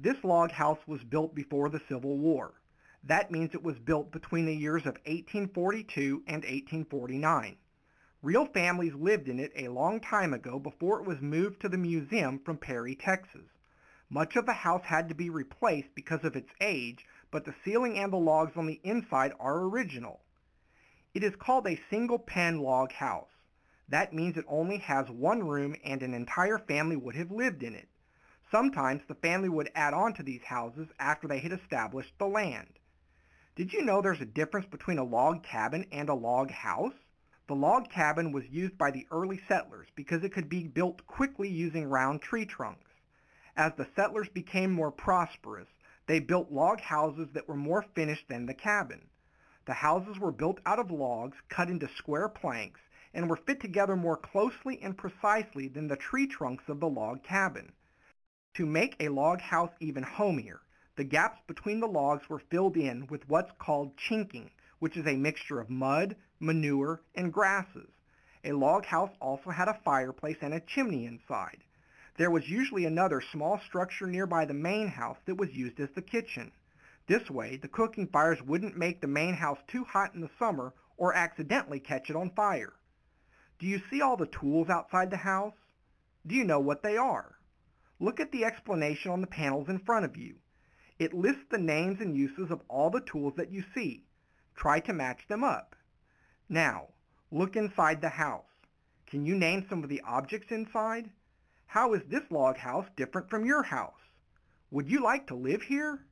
This log house was built before the Civil War. That means it was built between the years of 1842 and 1849. Real families lived in it a long time ago before it was moved to the museum from Perry, Texas. Much of the house had to be replaced because of its age, but the ceiling and the logs on the inside are original. It is called a single pen log house. That means it only has one room and an entire family would have lived in it. Sometimes the family would add on to these houses after they had established the land. Did you know there's a difference between a log cabin and a log house? The log cabin was used by the early settlers because it could be built quickly using round tree trunks. As the settlers became more prosperous, they built log houses that were more finished than the cabin. The houses were built out of logs cut into square planks and were fit together more closely and precisely than the tree trunks of the log cabin. To make a log house even homier, the gaps between the logs were filled in with what's called chinking, which is a mixture of mud, manure, and grasses. A log house also had a fireplace and a chimney inside. There was usually another small structure nearby the main house that was used as the kitchen. This way, the cooking fires wouldn't make the main house too hot in the summer or accidentally catch it on fire. Do you see all the tools outside the house? Do you know what they are? Look at the explanation on the panels in front of you. It lists the names and uses of all the tools that you see. Try to match them up. Now, look inside the house. Can you name some of the objects inside? How is this log house different from your house? Would you like to live here?